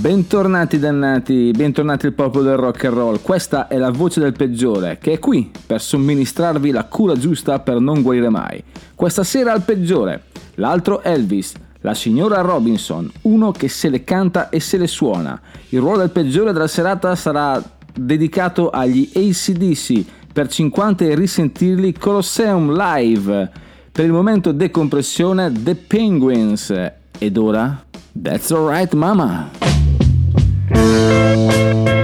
Bentornati dannati, bentornati il popolo del rock and roll. Questa è la voce del peggiore che è qui per somministrarvi la cura giusta per non guarire mai. Questa sera al peggiore, l'altro Elvis, la signora Robinson, uno che se le canta e se le suona. Il ruolo del peggiore della serata sarà dedicato agli ACDC per 50 e risentirli Colosseum Live. Per il momento decompressione The Penguins. Ed ora That's alright mama. Música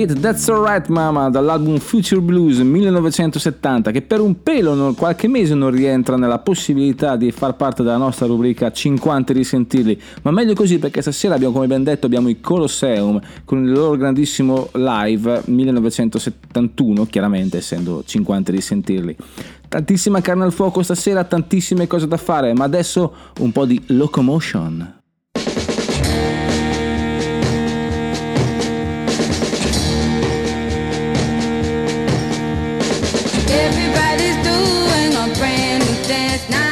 hit That's Alright Mama dall'album Future Blues 1970 che per un pelo non, qualche mese non rientra nella possibilità di far parte della nostra rubrica 50 risentirli. Ma meglio così perché stasera abbiamo come ben detto abbiamo i Colosseum con il loro grandissimo live 1971 chiaramente essendo 50 risentirli. Tantissima carne al fuoco stasera tantissime cose da fare ma adesso un po' di locomotion new dance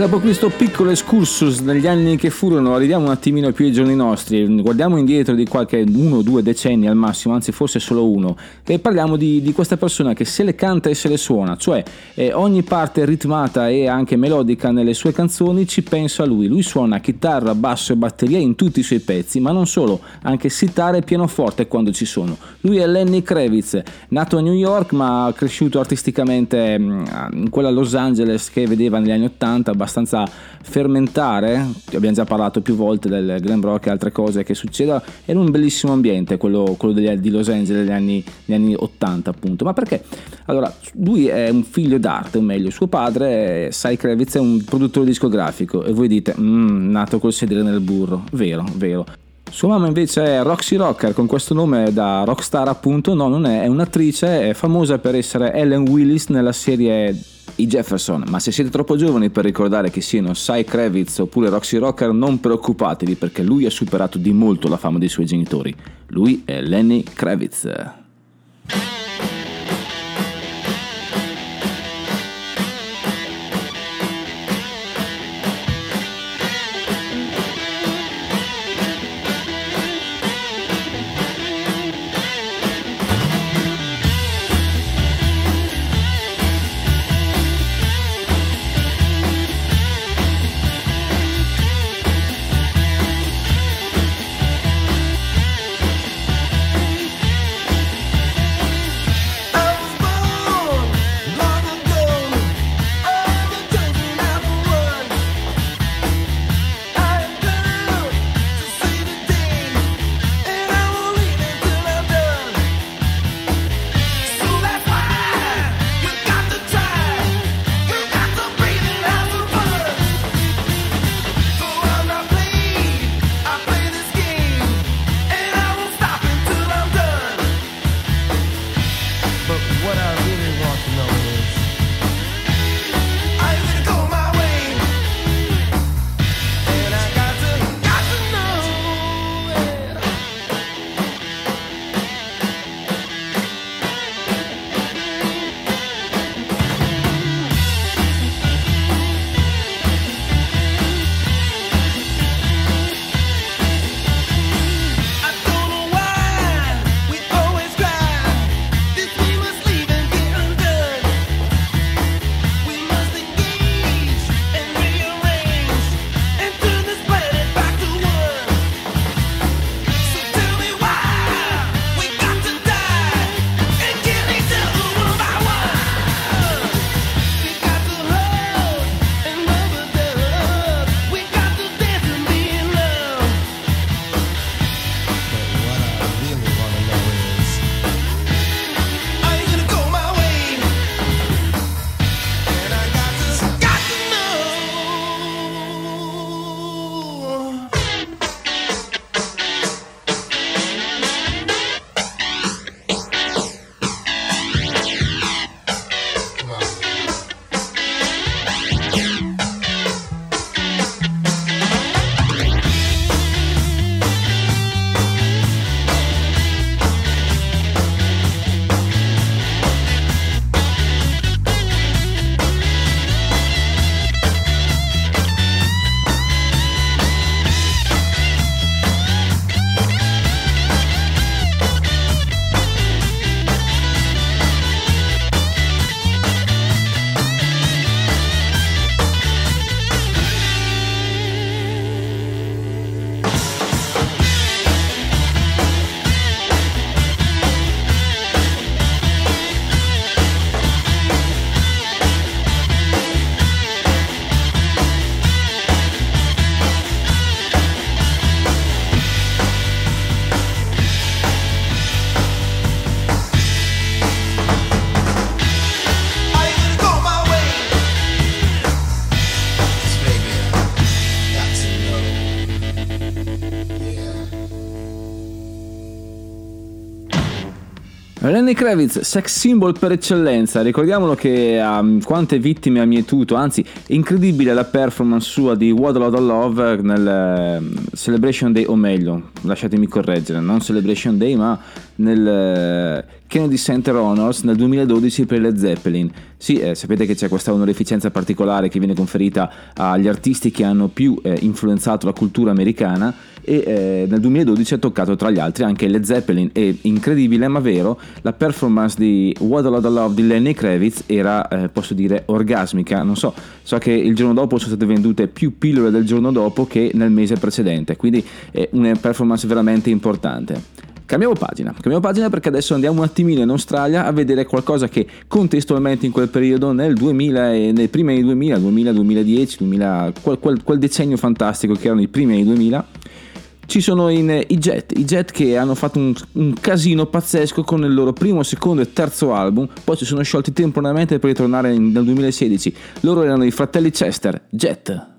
dopo questo piccolo excursus negli anni che furono, arriviamo un attimino più ai giorni nostri, guardiamo indietro di qualche uno o due decenni al massimo, anzi forse solo uno, e parliamo di, di questa persona che se le canta e se le suona, cioè eh, ogni parte ritmata e anche melodica nelle sue canzoni ci pensa lui, lui suona chitarra, basso e batteria in tutti i suoi pezzi, ma non solo, anche sitare e pianoforte quando ci sono. Lui è Lenny Kravitz, nato a New York ma cresciuto artisticamente mm, in quella Los Angeles che vedeva negli anni 80 abbastanza fermentare, abbiamo già parlato più volte del Glen Rock e altre cose che succedono, era un bellissimo ambiente quello, quello degli- di Los Angeles negli anni, negli anni 80 appunto, ma perché? Allora, lui è un figlio d'arte, o meglio, suo padre, Cy Kravitz, è un produttore discografico e voi dite, "Mm, nato col sedere nel burro, vero, vero. Sua mamma invece è Roxy Rocker, con questo nome da rockstar appunto, no non è, è un'attrice, è famosa per essere Ellen Willis nella serie I Jefferson, ma se siete troppo giovani per ricordare che siano Cy Kravitz oppure Roxy Rocker non preoccupatevi perché lui ha superato di molto la fama dei suoi genitori. Lui è Lenny Kravitz. Lenny Kravitz, sex symbol per eccellenza, ricordiamolo che um, quante vittime ha mietuto, anzi incredibile la performance sua di What a Lot of Love nel eh, Celebration Day, o meglio, lasciatemi correggere, non Celebration Day ma nel eh, Kennedy Center Honors nel 2012 per le Zeppelin. Sì, eh, sapete che c'è questa onorificenza particolare che viene conferita agli artisti che hanno più eh, influenzato la cultura americana e eh, nel 2012 ha toccato tra gli altri anche le Zeppelin. E incredibile ma vero la performance di What a Lot of Love di Lenny Kravitz era eh, posso dire orgasmica. Non so so che il giorno dopo sono state vendute più pillole del giorno dopo che nel mese precedente. Quindi è una performance veramente importante. Cambiamo pagina, cambiamo pagina perché adesso andiamo un attimino in Australia a vedere qualcosa che contestualmente in quel periodo, nel 2000 e nei primi anni 2000, 2000, 2010, 2000, quel, quel, quel decennio fantastico che erano i primi anni 2000, ci sono in, eh, i Jet, i Jet che hanno fatto un, un, casino pazzesco con il loro primo, secondo e terzo album, poi si sono sciolti temporaneamente per ritornare in, nel 2016. Loro erano i fratelli Chester, Jet.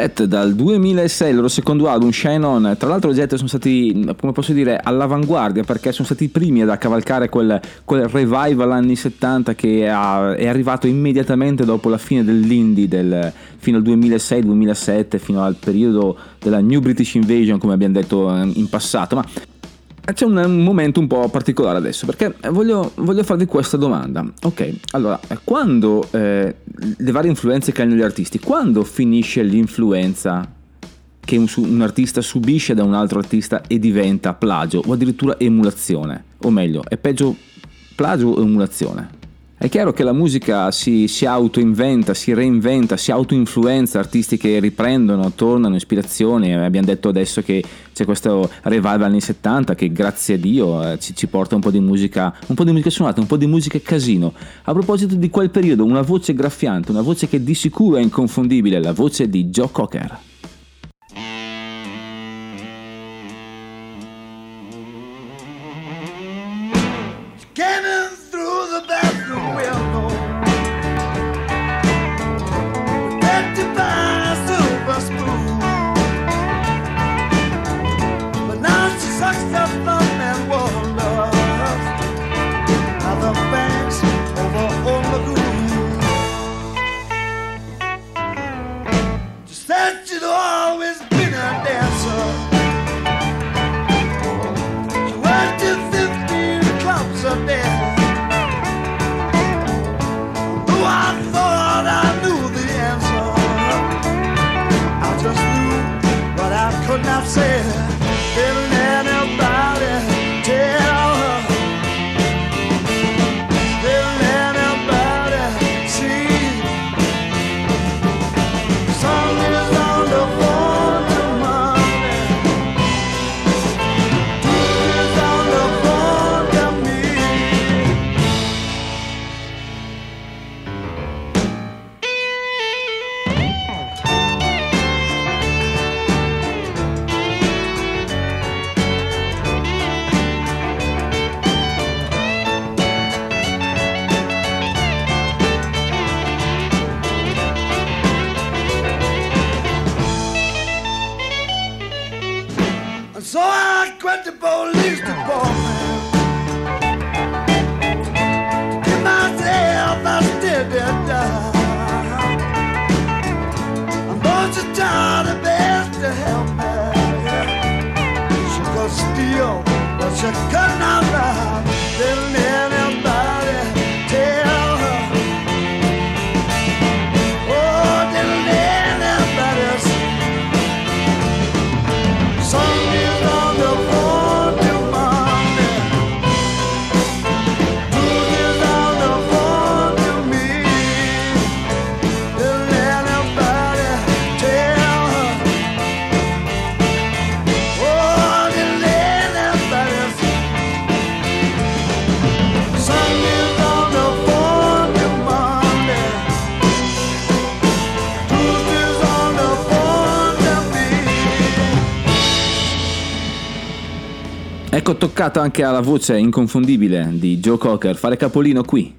Jet dal 2006, il loro secondo album Shine On, tra l'altro Jet sono stati, come posso dire, all'avanguardia perché sono stati i primi ad accavalcare quel, quel revival anni 70 che ha- è arrivato immediatamente dopo la fine dell'indie del, fino al 2006-2007, fino al periodo della New British Invasion come abbiamo detto eh, in passato, ma c'è un, momento un po' particolare adesso perché voglio, voglio farvi questa domanda. Ok, allora, eh, quando eh, le varie influenze che hanno gli artisti, quando finisce l'influenza che un, un artista subisce da un altro artista e diventa plagio o addirittura emulazione? O meglio, è peggio plagio o emulazione? È chiaro che la musica si, si autoinventa, si reinventa, si autoinfluenza, artisti che riprendono, tornano, ispirazioni. Abbiamo detto adesso che c'è questo revival anni 70 che grazie a Dio eh, ci, ci porta un po' di musica, un po' di musica suonata, un po' di musica casino. A proposito di quel periodo, una voce graffiante, una voce che di sicuro è inconfondibile, la voce di Joe Cocker. Toccato anche alla voce inconfondibile di Joe Cocker fare capolino qui,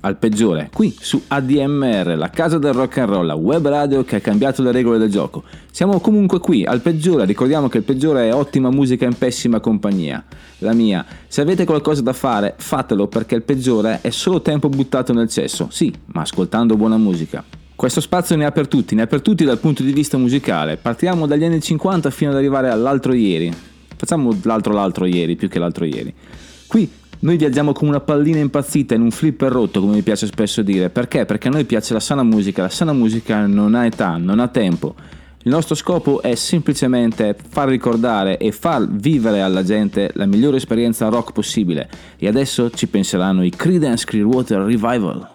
al peggiore, qui su ADMR, la casa del rock and roll, la web radio che ha cambiato le regole del gioco. Siamo comunque qui, al peggiore, ricordiamo che il peggiore è ottima musica in pessima compagnia, la mia. Se avete qualcosa da fare, fatelo perché il peggiore è solo tempo buttato nel cesso, sì, ma ascoltando buona musica. Questo spazio ne ha per tutti, ne ha per tutti dal punto di vista musicale. Partiamo dagli anni 50 fino ad arrivare all'altro ieri. Facciamo l'altro l'altro ieri più che l'altro ieri. Qui noi viaggiamo come una pallina impazzita in un flipper rotto, come mi piace spesso dire. Perché? Perché a noi piace la sana musica. La sana musica non ha età, non ha tempo. Il nostro scopo è semplicemente far ricordare e far vivere alla gente la migliore esperienza rock possibile. E adesso ci penseranno i Creedence Clearwater Revival.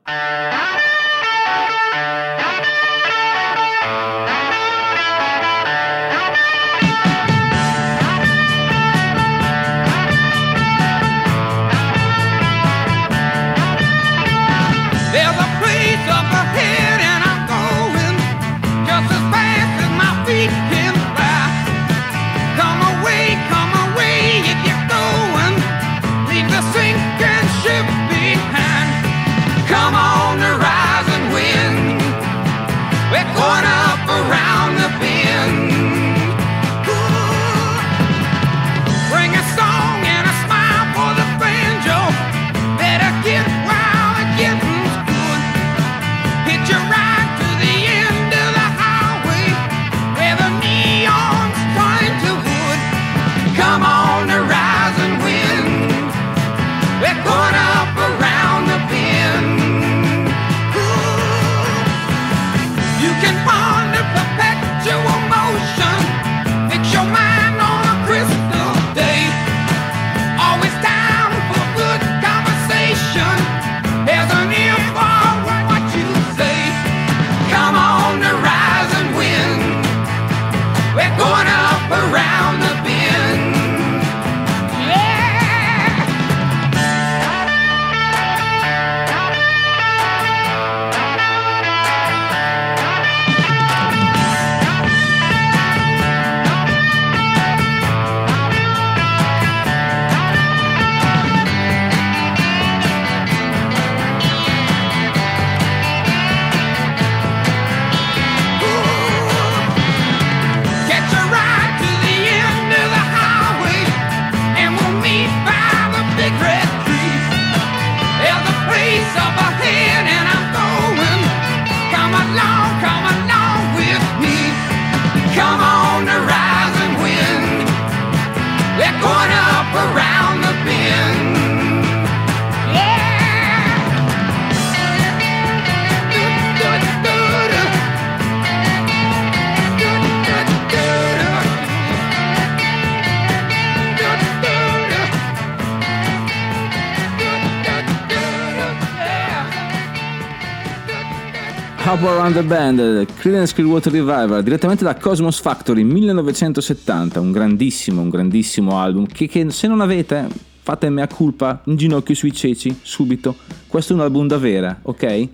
Hop Around the Band, Creedence Clearwater Revival, direttamente da Cosmos Factory 1970, un grandissimo, un grandissimo album che, che se non avete fate mea culpa, un ginocchio sui ceci, subito. Questo è un album da vera, ok?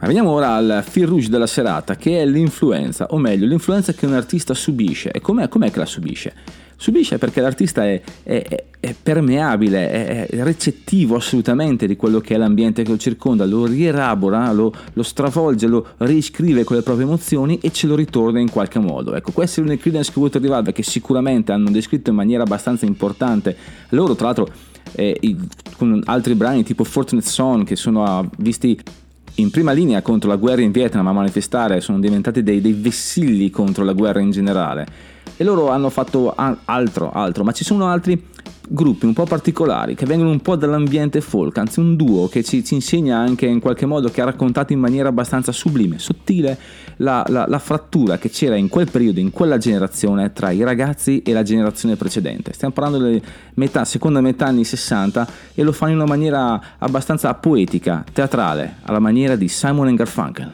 Ma veniamo ora al fil rouge della serata, che è l'influenza, o meglio, l'influenza che un artista subisce. E com'è, com'è che la subisce? Subisce perché l'artista è, è- è- permeabile, è, è recettivo assolutamente di quello che è l'ambiente che lo circonda, lo rielabora, lo, lo stravolge, lo riscrive con le proprie emozioni e ce lo ritorna in qualche modo. Ecco, questi sono i Creedence Clearwater Revival che sicuramente hanno descritto in maniera abbastanza importante loro, tra l'altro, eh, i- con altri brani tipo Fortunate Son che sono ah, visti in prima linea contro la guerra in Vietnam a manifestare, sono diventati dei, dei vessilli contro la guerra in generale. E loro hanno fatto altro, altro, ma ci sono altri gruppi un po' particolari che vengono un po' dall'ambiente folk, anzi un duo che ci, ci insegna anche in qualche modo, che ha raccontato in maniera abbastanza sublime, sottile, la, la- la frattura che c'era in quel periodo, in quella generazione, tra i ragazzi e la generazione precedente. Stiamo parlando delle metà, seconda metà anni 60 e lo fanno in una maniera abbastanza poetica, teatrale, alla maniera di Simon Garfunkel.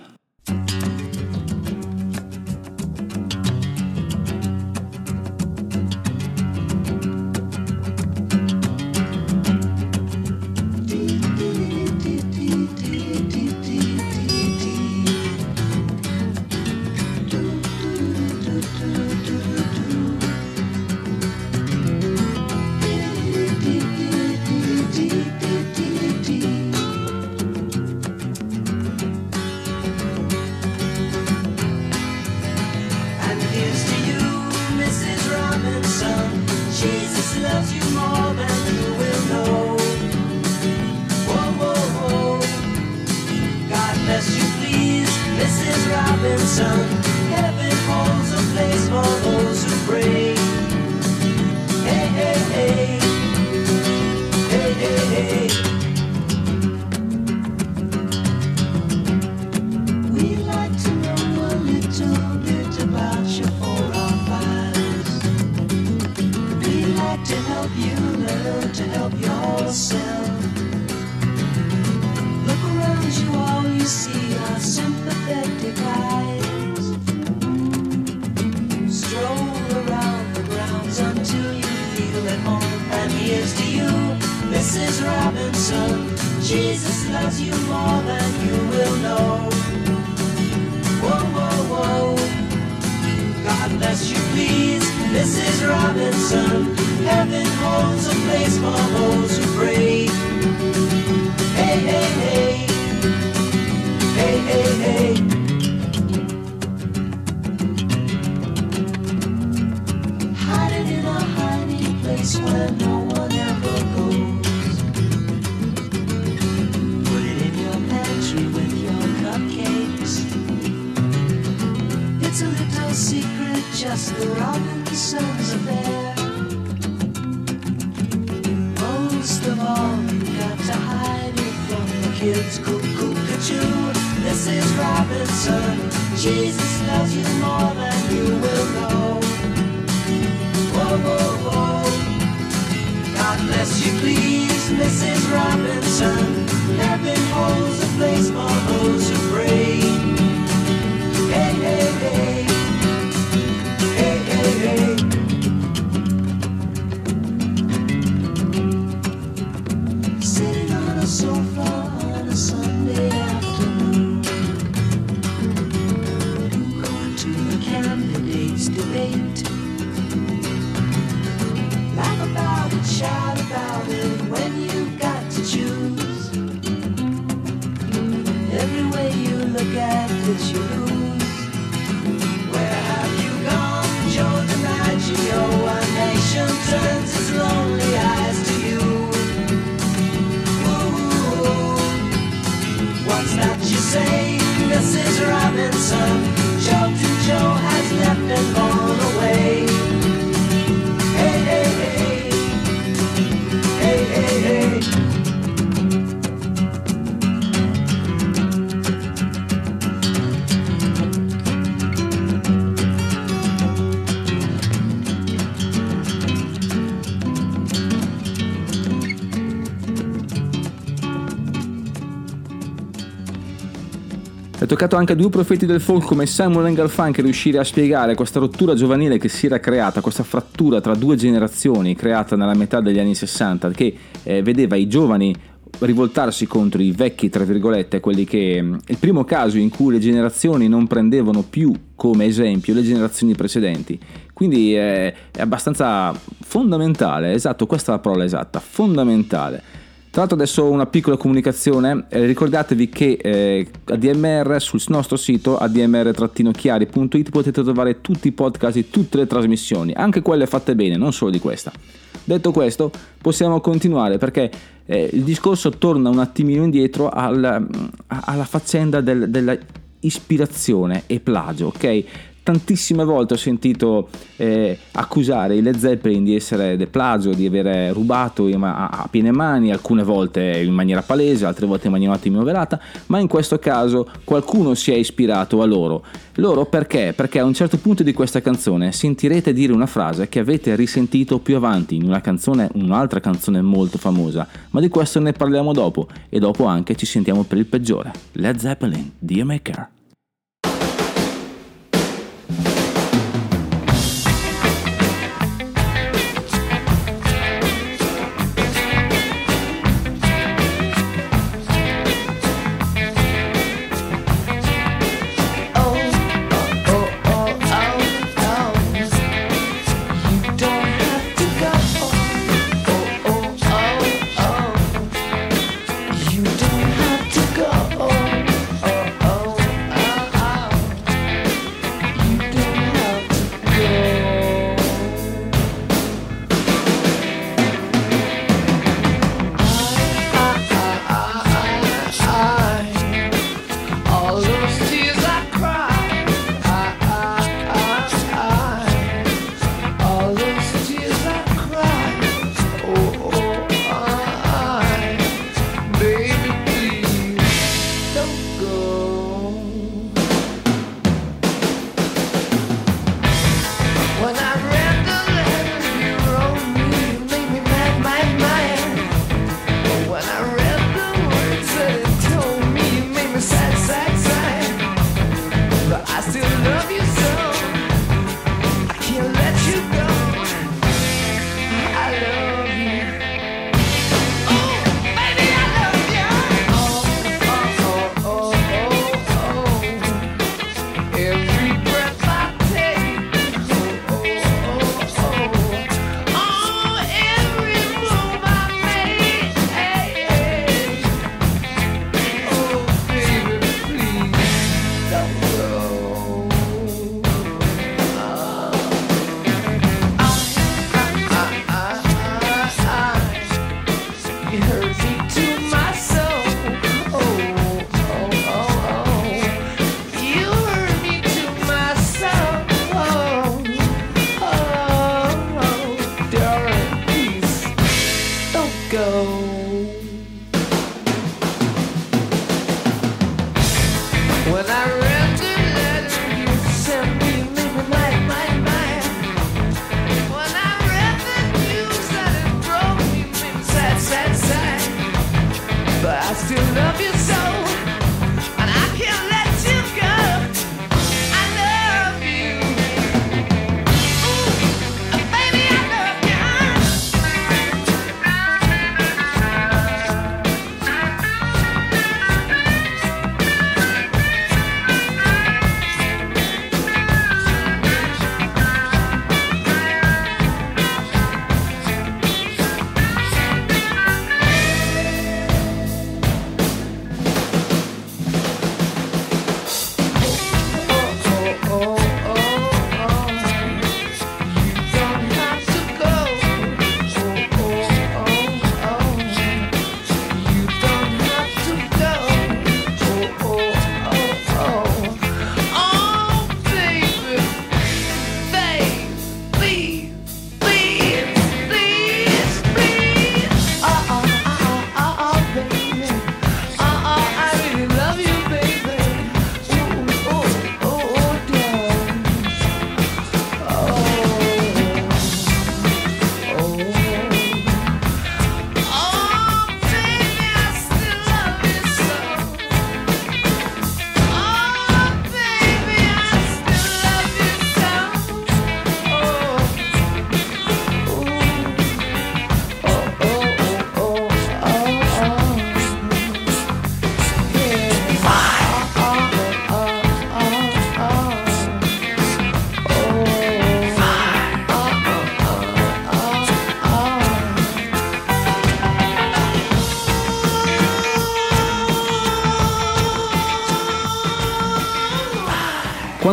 Robinson. Heaven holds a place for those who pray. To help yourself. Look around you, all you see are sympathetic eyes. Stroll around the grounds until you feel at home. And here's to you, Mrs. Robinson. Jesus loves you more than you will know. Whoa, whoa, whoa. God bless you, please, Mrs. Robinson. Heaven holds a place for those who pray. Hey, hey, hey. Hey, hey, hey. Hiding in a hiding place where no one ever goes. Put it in your pantry with your cupcakes. It's a little secret, just the Robinsons kids. Cuckoo, cuckoo, Mrs. Robinson. Jesus loves you more than È toccato anche a due profeti del folk come Simon Garfunkel riuscire a spiegare questa rottura giovanile che si era creata, questa frattura tra due generazioni creata nella metà degli anni 60 che eh, vedeva i giovani rivoltarsi contro i vecchi, tra virgolette, quelli che mh, il primo caso in cui le generazioni non prendevano più come esempio le generazioni precedenti. Quindi eh, è abbastanza fondamentale, esatto, questa è la parola esatta, fondamentale. Tra l'altro adesso una piccola comunicazione, eh, ricordatevi che eh, ADMR sul nostro sito admr-chiari.it potete trovare tutti i podcast di tutte le trasmissioni, anche quelle fatte bene, non solo di questa. Detto questo, possiamo continuare perché eh, il discorso torna un attimino indietro al- alla faccenda del- della ispirazione e plagio, ok? Tantissime volte ho sentito eh, accusare i Led Zeppelin di essere de plagio, di aver rubato a, a piene mani, alcune volte in maniera palese, altre volte in maniera un attimo velata, ma in questo caso qualcuno si è ispirato a loro. Loro perché? Perché a un certo punto di questa canzone sentirete dire una frase che avete risentito più avanti in una canzone, un'altra canzone molto famosa, ma di questo ne parliamo dopo e dopo anche ci sentiamo per il peggiore. Led Zeppelin, Dear Maker.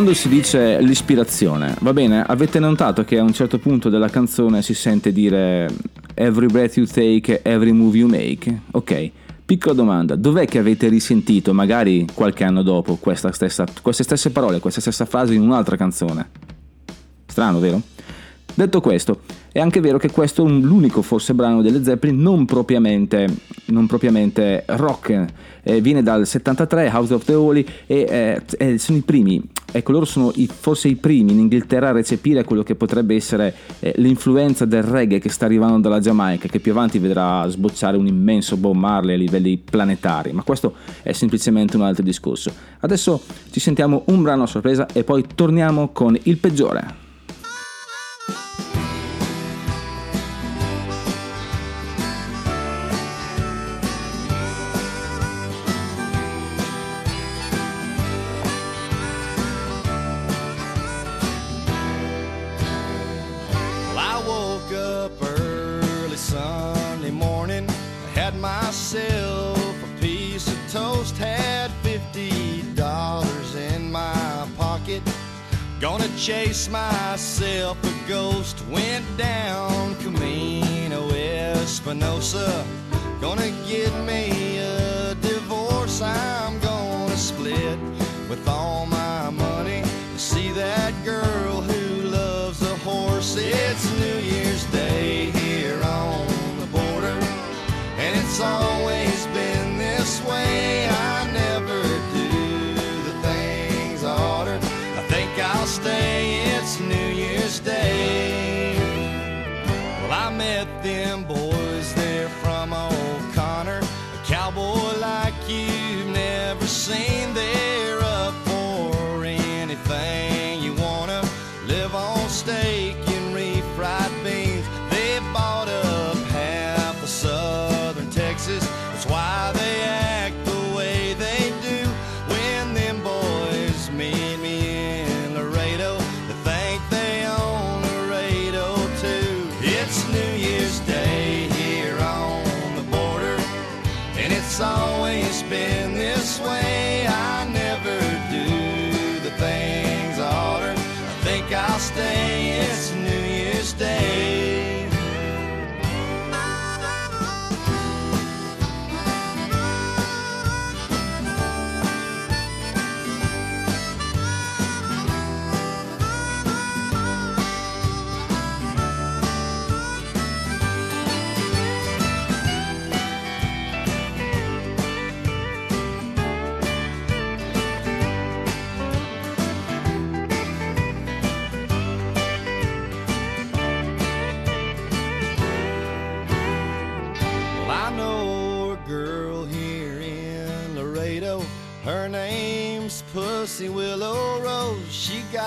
Quando si dice l'ispirazione, va bene, avete notato che a un certo punto della canzone si sente dire every breath you take, every move you make? Ok, piccola domanda, dov'è che avete risentito magari qualche anno dopo stessa, queste stesse parole, questa stessa frase in un'altra canzone? Strano, vero? Detto questo, è anche vero che questo è un- l'unico forse brano delle Zeppelin non propriamente, non propriamente rock. Eh, viene dal 73, House of the Holy, e eh, eh, sono i primi, ecco loro sono i- forse i primi in Inghilterra a recepire quello che potrebbe essere eh, l'influenza del reggae che sta arrivando dalla Giamaica, che più avanti vedrà sbocciare un immenso Bob Marley a livelli planetari, ma questo è semplicemente un altro discorso. Adesso ci sentiamo un brano a sorpresa e poi torniamo con il peggiore. Chase myself a ghost, went down Camino Espinosa. Gonna get me a divorce, I'm gonna split with all my money. To see that girl who loves a horse. It's New Year's Day here on the border, and it's always Well, I met them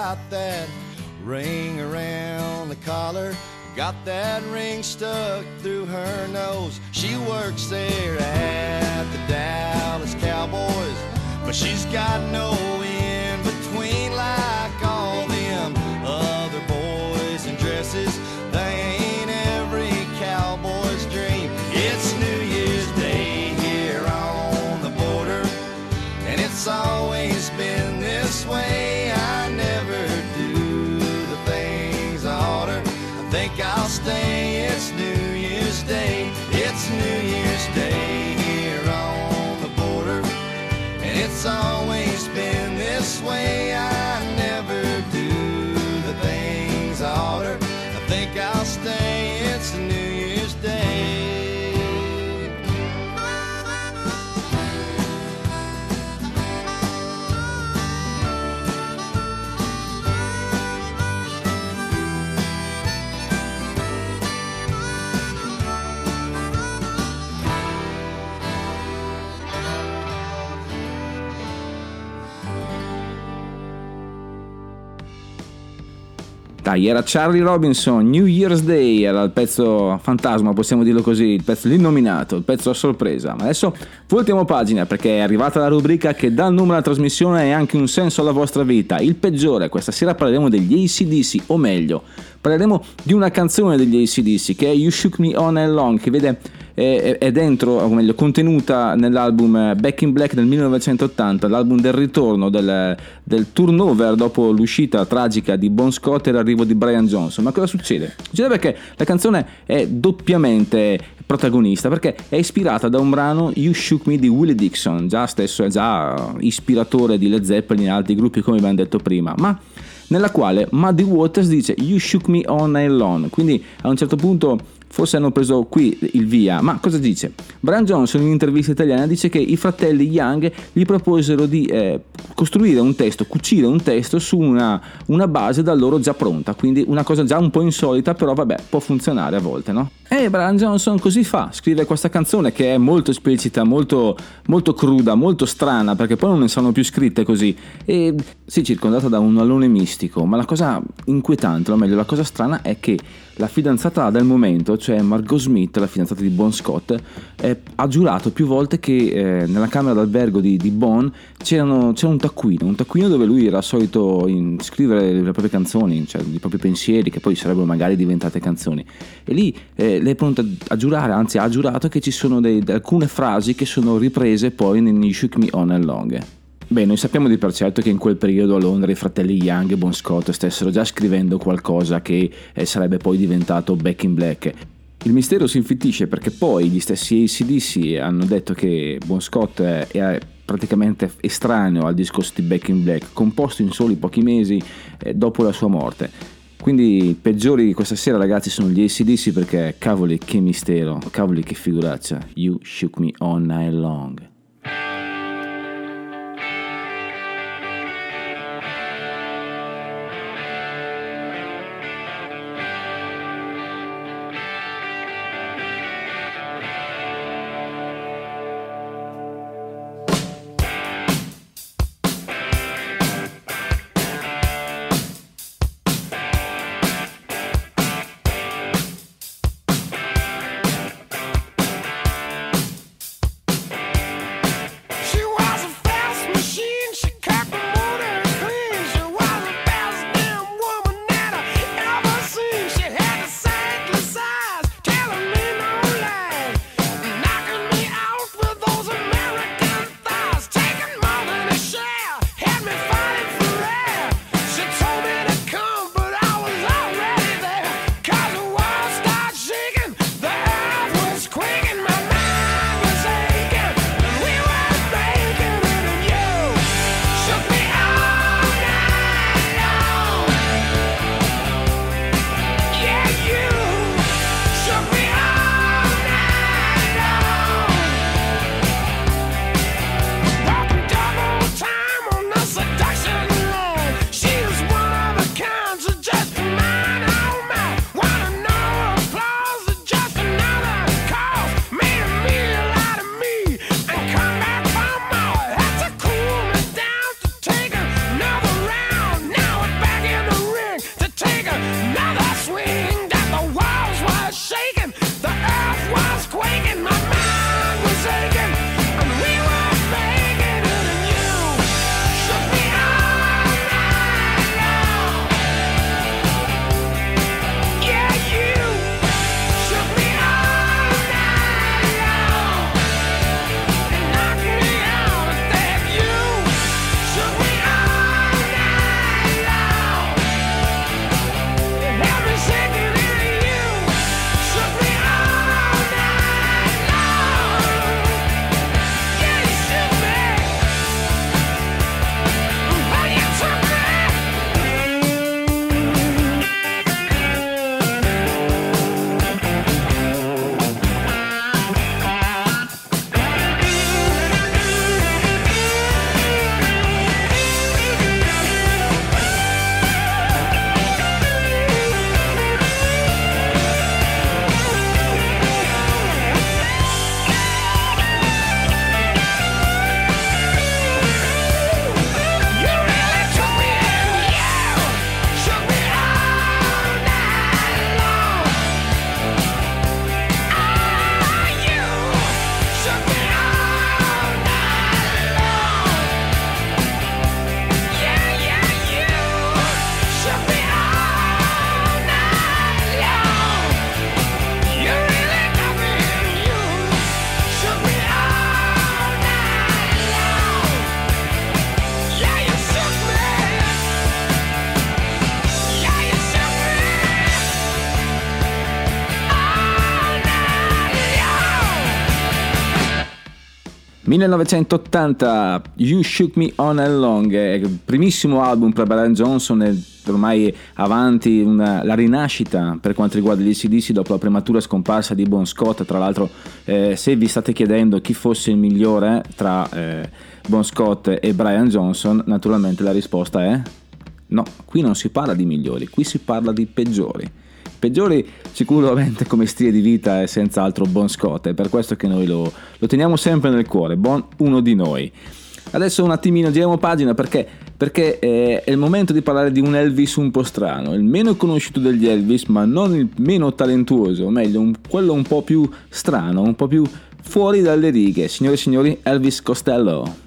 got that ring around the collar. Got that ring stuck through her nose. She works there at the Dallas Cowboys. But she's got no in between like all them other boys in dresses. Dai, era Charlie Robinson, New Year's Day, era il pezzo fantasma, possiamo dirlo così, il pezzo l'innominato, il pezzo a sorpresa. Ma adesso voltiamo pagina perché è arrivata la rubrica che dà il nome alla trasmissione e anche un senso alla vostra vita, il peggiore. Questa sera parleremo degli ACDC, o meglio, Parleremo di una canzone degli ACDC che è You Shook Me On and Long, che vede è, dentro, o meglio, contenuta nell'album eh, Back in Black del 1980, l'album del ritorno del, del turnover dopo l'uscita tragica di Bon Scott e l'arrivo di Brian Johnson. Ma cosa succede? Succede perché la canzone è doppiamente protagonista perché è ispirata da un brano You Shook Me di Willie Dixon, già stesso è già ispiratore di Led Zeppelin e altri gruppi come abbiamo detto prima, ma nella quale Muddy Waters dice You Shook Me On and On, quindi a un certo punto forse hanno preso qui il via, ma cosa dice? Brian Johnson in un'intervista italiana dice che i fratelli Young gli proposero di eh, costruire un testo, cucire un testo su una, una base da loro già pronta, quindi una cosa già un po' insolita, però vabbè, può funzionare a volte, no? E Brian Johnson così fa, scrive questa canzone che è molto esplicita, molto, molto cruda, molto strana, perché poi non ne sono più scritte così. E sì, circondata da un alone mistico, ma la cosa inquietante, o meglio, la cosa strana è che la fidanzata del momento, cioè Margot Smith, la fidanzata di Bon Scott, eh, ha giurato più volte che eh, nella camera d'albergo di, di Bon c'era un taccuino, un taccuino dove lui era solito scrivere le proprie canzoni, cioè i propri pensieri, che poi sarebbero magari diventate canzoni. E lì eh, lei è pronta a giurare, anzi ha giurato che ci sono dei- alcune frasi che sono riprese poi You Shook Me On and Long. Beh, noi sappiamo di per certo che in quel periodo a Londra i fratelli Young e Bon Scott stessero già scrivendo qualcosa che eh, sarebbe poi diventato Back in Black. Il mistero si infittisce perché poi gli stessi ACDC hanno detto che Bon Scott è- è praticamente estraneo al discorso di Back in Black, composto in soli pochi mesi eh, dopo la sua morte. Quindi i peggiori di questa sera ragazzi sono gli ACDC perché cavoli che mistero, cavoli che figuraccia. You shook me all night long. 1980 You Shook Me On and Long, primissimo album per Brian Johnson e ormai avanti una- la rinascita per quanto riguarda gli CDC dopo la prematura scomparsa di Bon Scott. Tra l'altro, eh, se vi state chiedendo chi fosse il migliore tra eh, Bon Scott e Brian Johnson, naturalmente la risposta è no, qui non si parla di migliori, qui si parla di peggiori. Peggiori sicuramente come stile di vita è senz'altro Bon Scott, è per questo che noi lo, lo teniamo sempre nel cuore, Bon uno di noi. Adesso un attimino giriamo pagina perché, perché eh, è il momento di parlare di un Elvis un po' strano, il meno conosciuto degli Elvis ma non il meno talentuoso, o meglio un- quello un po' più strano, un po' più fuori dalle righe. Signore e signori, Elvis Costello.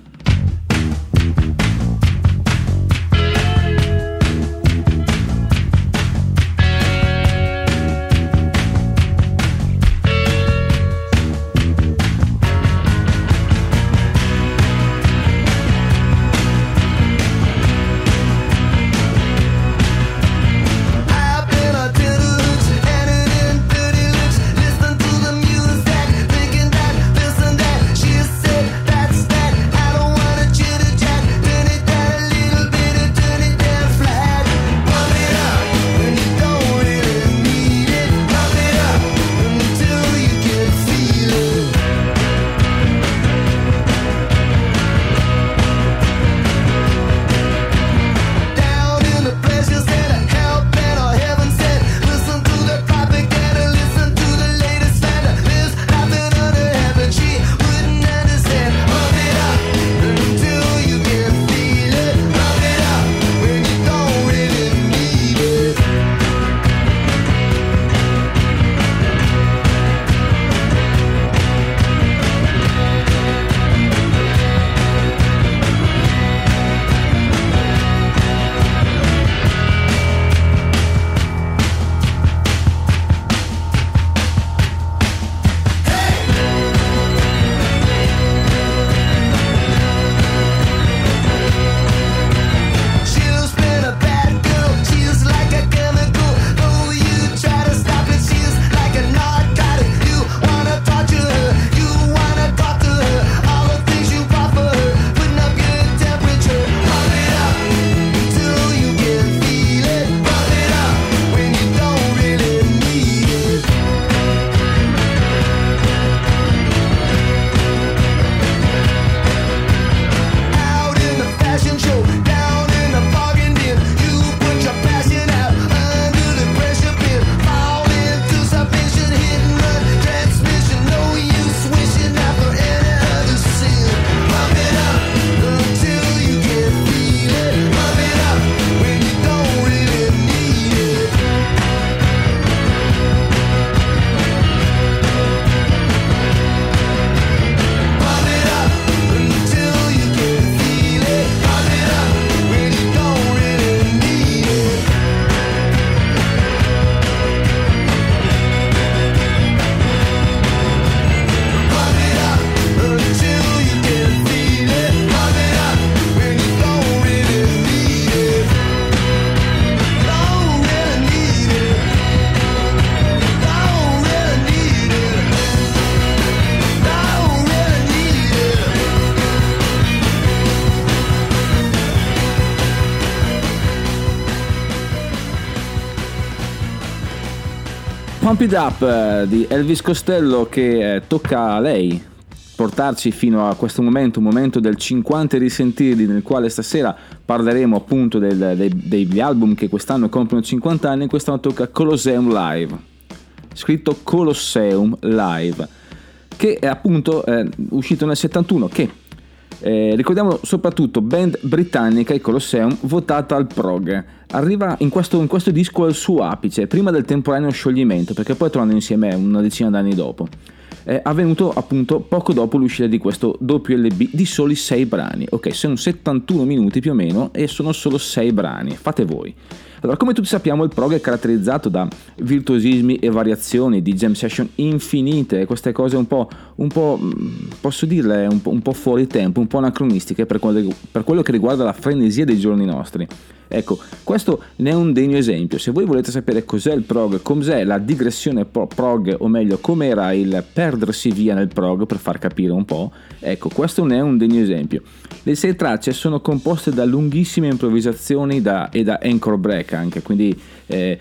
Pump It Up eh, di Elvis Costello che eh, tocca a lei portarci fino a questo momento, un momento del 50 risentirli nel quale stasera parleremo appunto del- dei- degli album che quest'anno compiono 50 anni, quest'anno tocca Colosseum Live, scritto Colosseum Live, che è appunto eh, uscito nel 71, che eh, ricordiamo soprattutto band britannica, i Colosseum, votata al prog. Arriva in questo, in questo disco al suo apice, prima del temporaneo scioglimento, perché poi tornano insieme una decina d'anni dopo. È avvenuto appunto poco dopo l'uscita di questo doppio LB di soli 6 brani. Ok, sono 71 minuti più o meno e sono solo 6 brani, fate voi. Allora, come tutti sappiamo, il prog è caratterizzato da virtuosismi e variazioni di jam session infinite, queste cose un po', un po' mh, posso dirle, un po', un po' fuori tempo, un po' anacronistiche per quello, per quello che riguarda la frenesia dei giorni nostri. Ecco, questo ne è un degno esempio. Se voi volete sapere cos'è il prog, cos'è la digressione pro- prog, o meglio, com'era il perdersi via nel prog, per far capire un po', ecco, questo ne è un degno esempio. Le sei tracce sono composte da lunghissime improvvisazioni da- e da anchor break anche, quindi eh,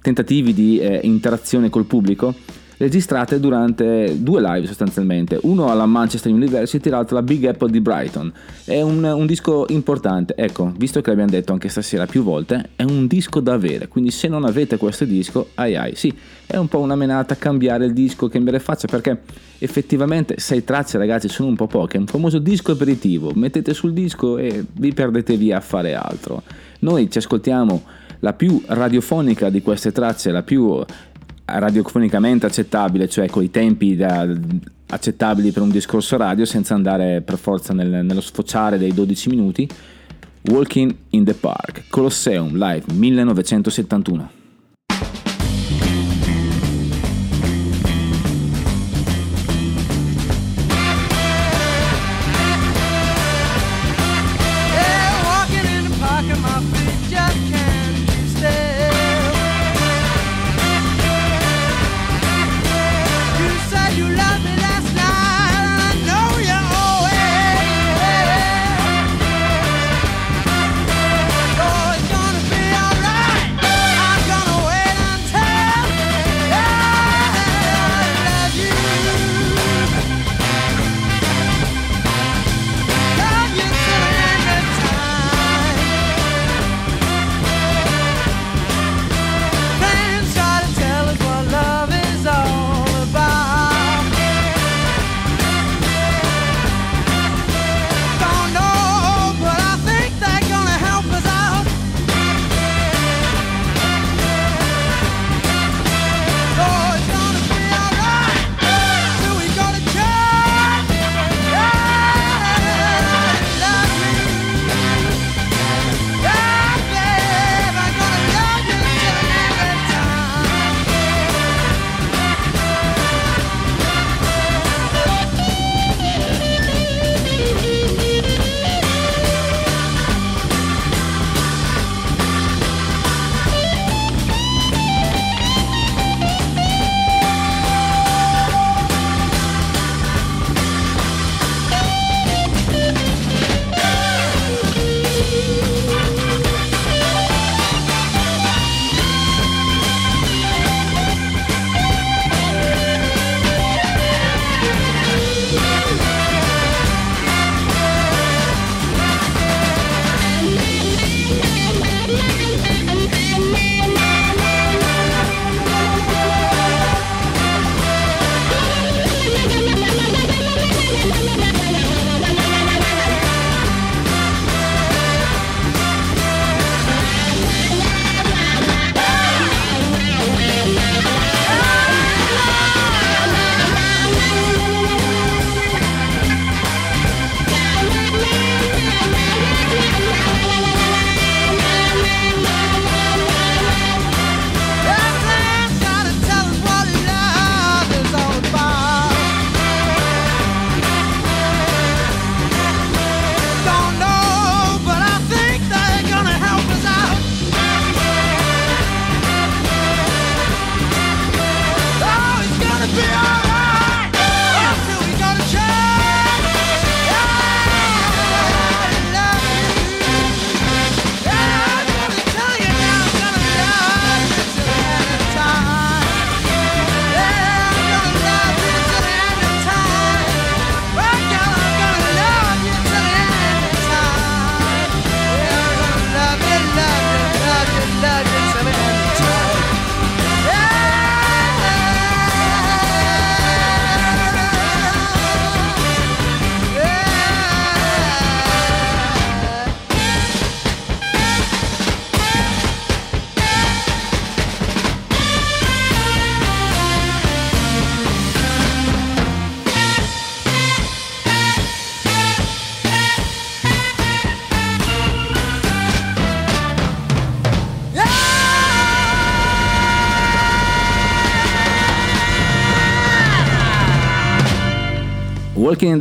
tentativi di eh, interazione col pubblico registrate durante due live sostanzialmente, uno alla Manchester University e l'altro alla Big Apple di Brighton. È un, un disco importante, ecco, visto che l'abbiamo detto anche stasera più volte, è un disco da avere, quindi se non avete questo disco, ai ai, sì, è un po' una menata cambiare il disco le faccia perché effettivamente sei tracce ragazzi sono un po' poche, è un famoso disco aperitivo, mettete sul disco e vi perdete via a fare altro. Noi ci ascoltiamo la più radiofonica di queste tracce, la più radiofonicamente accettabile, cioè con i tempi da- accettabili per un discorso radio senza andare per forza nel- nello sfociare dei 12 minuti. Walking in the Park, Colosseum Live 1971.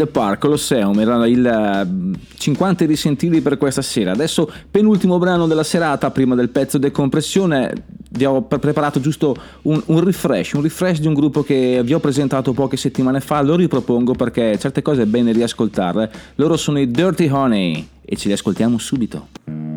The Park, Colosseum, era il eh, 50 di sentiti per questa sera. Adesso, penultimo brano della serata, prima del pezzo decompressione, vi ho pre- preparato giusto un, un refresh, un refresh di un gruppo che vi ho presentato poche settimane fa, lo ripropongo perché certe cose è bene riascoltarle. Loro sono i Dirty Honey e ce li ascoltiamo subito.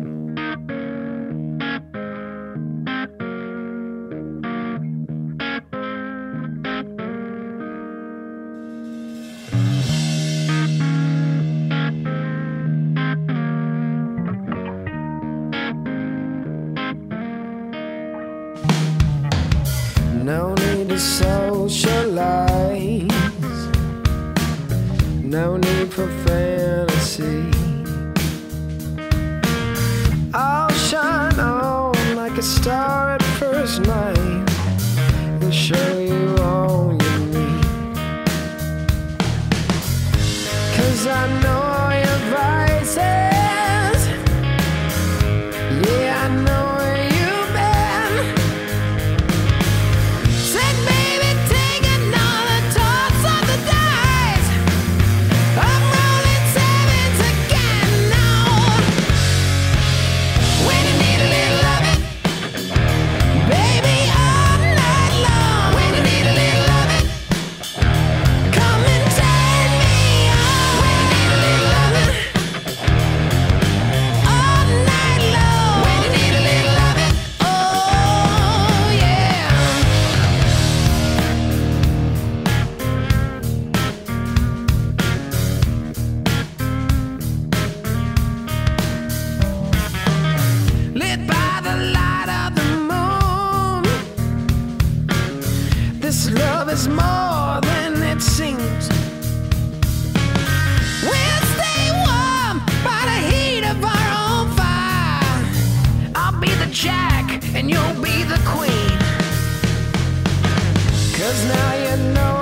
Cause now you know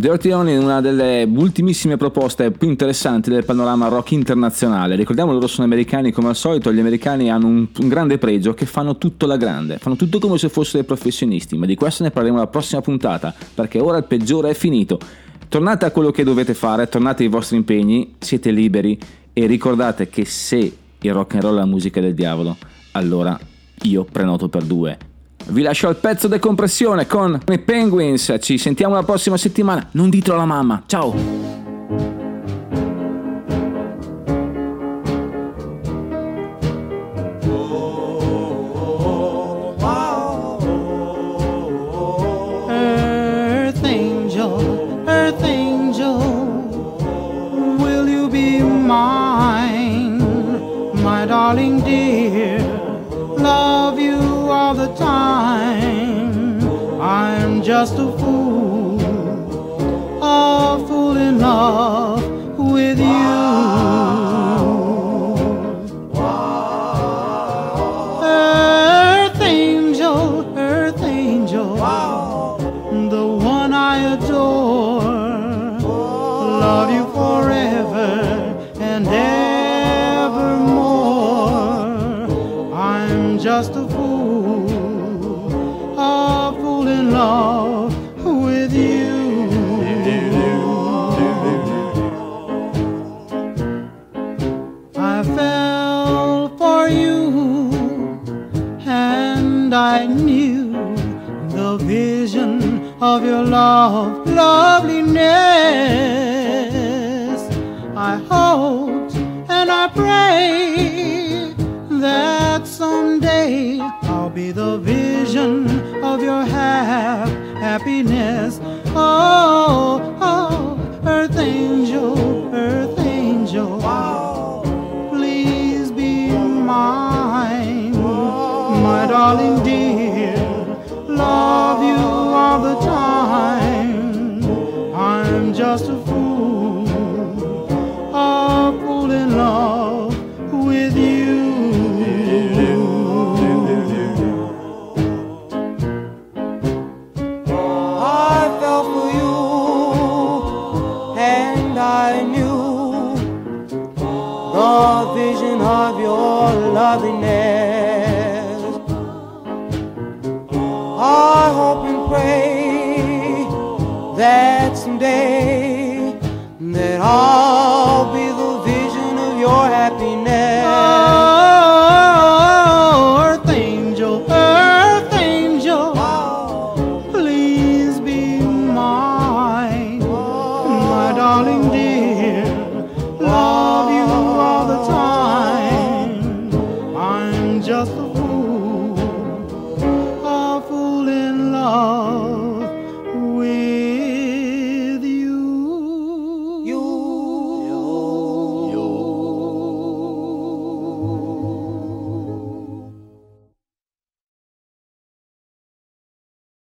Dirty Honey è una delle ultimissime proposte più interessanti del panorama rock internazionale. Ricordiamo loro sono americani come al solito, gli americani hanno un, un grande pregio che fanno tutto la grande, fanno tutto come se fossero dei professionisti, ma di questo ne parleremo alla prossima puntata, perché ora il peggiore è finito. Tornate a quello che dovete fare, tornate ai vostri impegni, siete liberi e ricordate che se il rock and roll è la musica del diavolo, allora io prenoto per due. Vi lascio al pezzo decompressione con i Penguins. Ci sentiamo la prossima settimana. Non ditelo alla mamma. Ciao. Just a fool, a fool in love with you. Of your love, loveliness. I hoped and I prayed that someday I'll be the vision of your hap- happiness. Oh, oh, earth angel, earth angel. Please be mine, my darling dear. Love you all the just a fool, a fool in love with you. I fell for you, and I knew the vision of your loveliness. I hope and pray that say that all